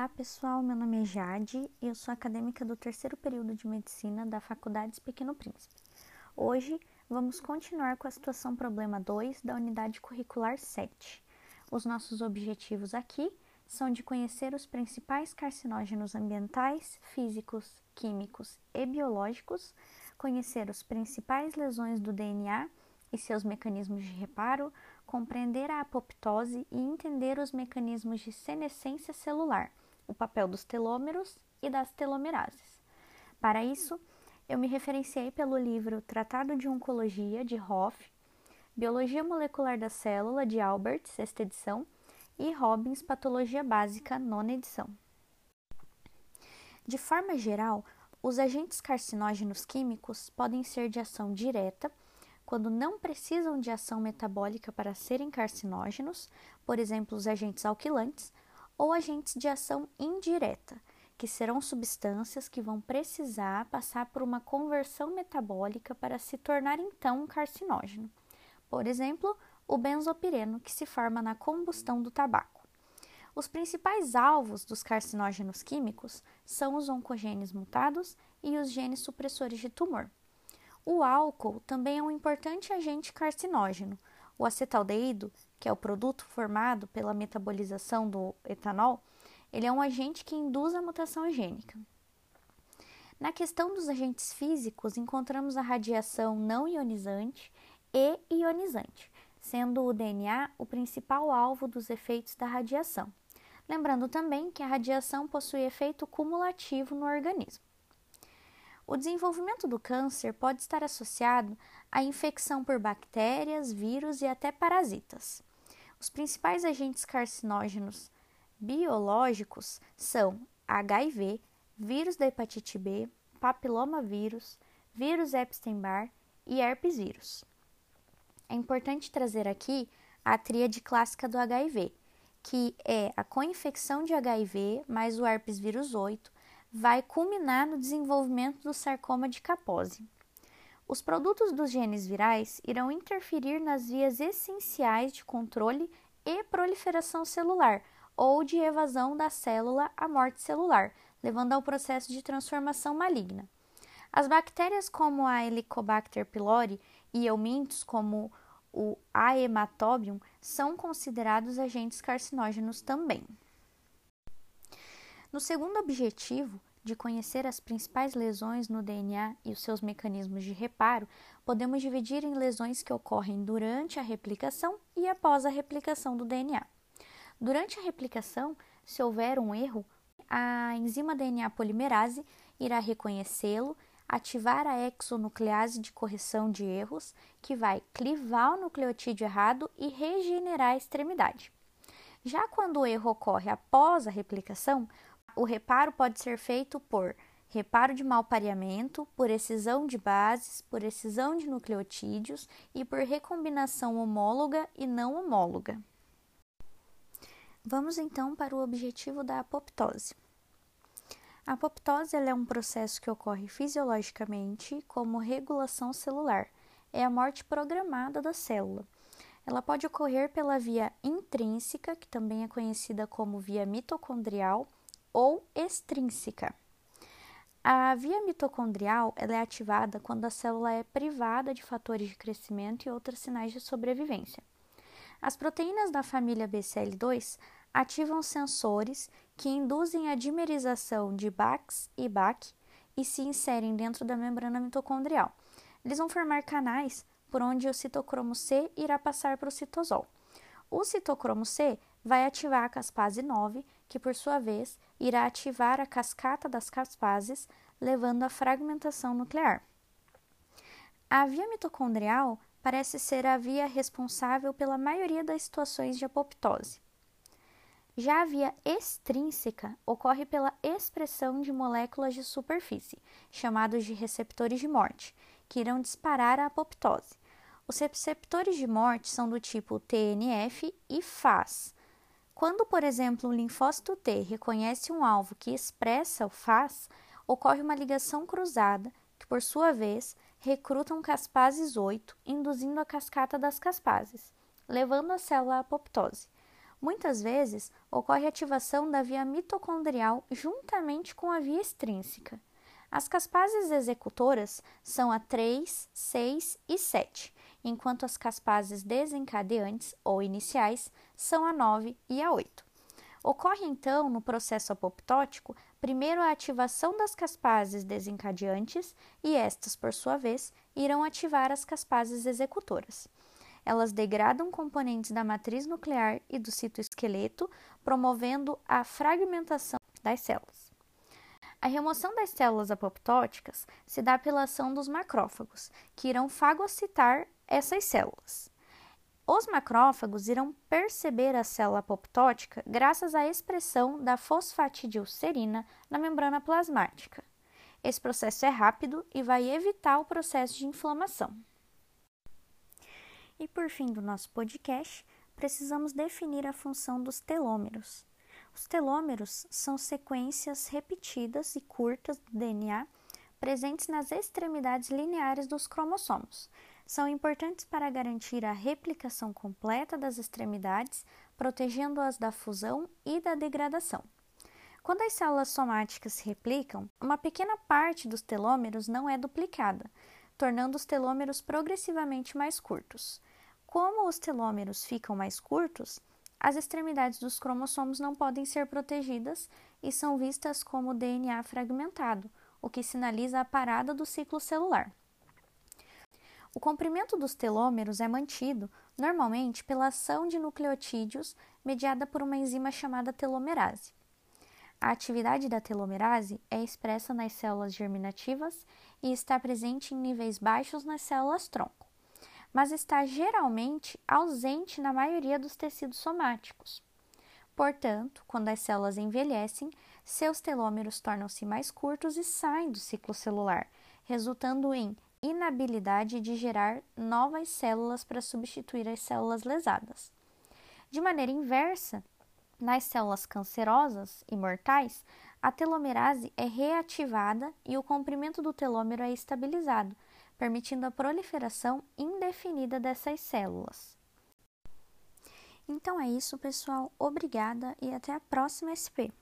Olá pessoal, meu nome é Jade e eu sou acadêmica do terceiro período de medicina da Faculdade Pequeno Príncipe. Hoje vamos continuar com a situação problema 2 da unidade curricular 7. Os nossos objetivos aqui são de conhecer os principais carcinógenos ambientais, físicos, químicos e biológicos, conhecer os principais lesões do DNA e seus mecanismos de reparo, compreender a apoptose e entender os mecanismos de senescência celular, o papel dos telômeros e das telomerases. Para isso, eu me referenciei pelo livro Tratado de Oncologia, de Hoff, Biologia Molecular da Célula, de Albert, sexta edição, e Robbins, Patologia Básica, nona edição. De forma geral, os agentes carcinógenos químicos podem ser de ação direta quando não precisam de ação metabólica para serem carcinógenos, por exemplo, os agentes alquilantes, ou agentes de ação indireta, que serão substâncias que vão precisar passar por uma conversão metabólica para se tornar então um carcinógeno. Por exemplo, o benzopireno, que se forma na combustão do tabaco. Os principais alvos dos carcinógenos químicos são os oncogenes mutados e os genes supressores de tumor. O álcool também é um importante agente carcinógeno. O acetaldeído, que é o produto formado pela metabolização do etanol, ele é um agente que induz a mutação gênica. Na questão dos agentes físicos, encontramos a radiação não ionizante e ionizante, sendo o DNA o principal alvo dos efeitos da radiação. Lembrando também que a radiação possui efeito cumulativo no organismo. O desenvolvimento do câncer pode estar associado à infecção por bactérias, vírus e até parasitas. Os principais agentes carcinógenos biológicos são HIV, vírus da hepatite B, papilomavírus, vírus Epstein-Barr e herpes vírus. É importante trazer aqui a tríade clássica do HIV, que é a co-infecção de HIV mais o herpes vírus 8, vai culminar no desenvolvimento do sarcoma de Kaposi. Os produtos dos genes virais irão interferir nas vias essenciais de controle e proliferação celular ou de evasão da célula à morte celular, levando ao processo de transformação maligna. As bactérias como a Helicobacter pylori e eumintos como o Haematobium são considerados agentes carcinógenos também. No segundo objetivo, de conhecer as principais lesões no DNA e os seus mecanismos de reparo, podemos dividir em lesões que ocorrem durante a replicação e após a replicação do DNA. Durante a replicação, se houver um erro, a enzima DNA polimerase irá reconhecê-lo, ativar a exonuclease de correção de erros, que vai clivar o nucleotídeo errado e regenerar a extremidade. Já quando o erro ocorre após a replicação, o reparo pode ser feito por reparo de malpareamento, por excisão de bases, por excisão de nucleotídeos e por recombinação homóloga e não homóloga. Vamos então para o objetivo da apoptose. A apoptose é um processo que ocorre fisiologicamente como regulação celular. É a morte programada da célula. Ela pode ocorrer pela via intrínseca, que também é conhecida como via mitocondrial, ou extrínseca. A via mitocondrial ela é ativada quando a célula é privada de fatores de crescimento e outros sinais de sobrevivência. As proteínas da família BCL2 ativam sensores que induzem a dimerização de BAX e BAC e se inserem dentro da membrana mitocondrial. Eles vão formar canais por onde o citocromo C irá passar para o citosol. O citocromo C vai ativar a caspase 9, que por sua vez irá ativar a cascata das caspases, levando à fragmentação nuclear. A via mitocondrial parece ser a via responsável pela maioria das situações de apoptose. Já a via extrínseca ocorre pela expressão de moléculas de superfície, chamados de receptores de morte, que irão disparar a apoptose. Os receptores de morte são do tipo TNF e FAS, quando, por exemplo, o linfócito T reconhece um alvo que expressa o FAS, ocorre uma ligação cruzada, que por sua vez recrutam caspases 8, induzindo a cascata das caspases, levando a célula à apoptose. Muitas vezes ocorre ativação da via mitocondrial juntamente com a via extrínseca. As caspases executoras são a 3, 6 e 7, enquanto as caspases desencadeantes ou iniciais são a 9 e a 8. Ocorre então no processo apoptótico primeiro a ativação das caspases desencadeantes e estas, por sua vez, irão ativar as caspases executoras. Elas degradam componentes da matriz nuclear e do citoesqueleto, promovendo a fragmentação das células. A remoção das células apoptóticas se dá pela ação dos macrófagos, que irão fagocitar essas células. Os macrófagos irão perceber a célula apoptótica graças à expressão da fosfatidilcerina na membrana plasmática. Esse processo é rápido e vai evitar o processo de inflamação. E por fim do nosso podcast, precisamos definir a função dos telômeros. Os telômeros são sequências repetidas e curtas do DNA presentes nas extremidades lineares dos cromossomos, são importantes para garantir a replicação completa das extremidades, protegendo-as da fusão e da degradação. Quando as células somáticas se replicam, uma pequena parte dos telômeros não é duplicada, tornando os telômeros progressivamente mais curtos. Como os telômeros ficam mais curtos, as extremidades dos cromossomos não podem ser protegidas e são vistas como DNA fragmentado, o que sinaliza a parada do ciclo celular. O comprimento dos telômeros é mantido, normalmente, pela ação de nucleotídeos mediada por uma enzima chamada telomerase. A atividade da telomerase é expressa nas células germinativas e está presente em níveis baixos nas células tronco, mas está geralmente ausente na maioria dos tecidos somáticos. Portanto, quando as células envelhecem, seus telômeros tornam-se mais curtos e saem do ciclo celular, resultando em inabilidade de gerar novas células para substituir as células lesadas. De maneira inversa, nas células cancerosas e mortais, a telomerase é reativada e o comprimento do telômero é estabilizado, permitindo a proliferação indefinida dessas células. Então é isso, pessoal. Obrigada e até a próxima SP.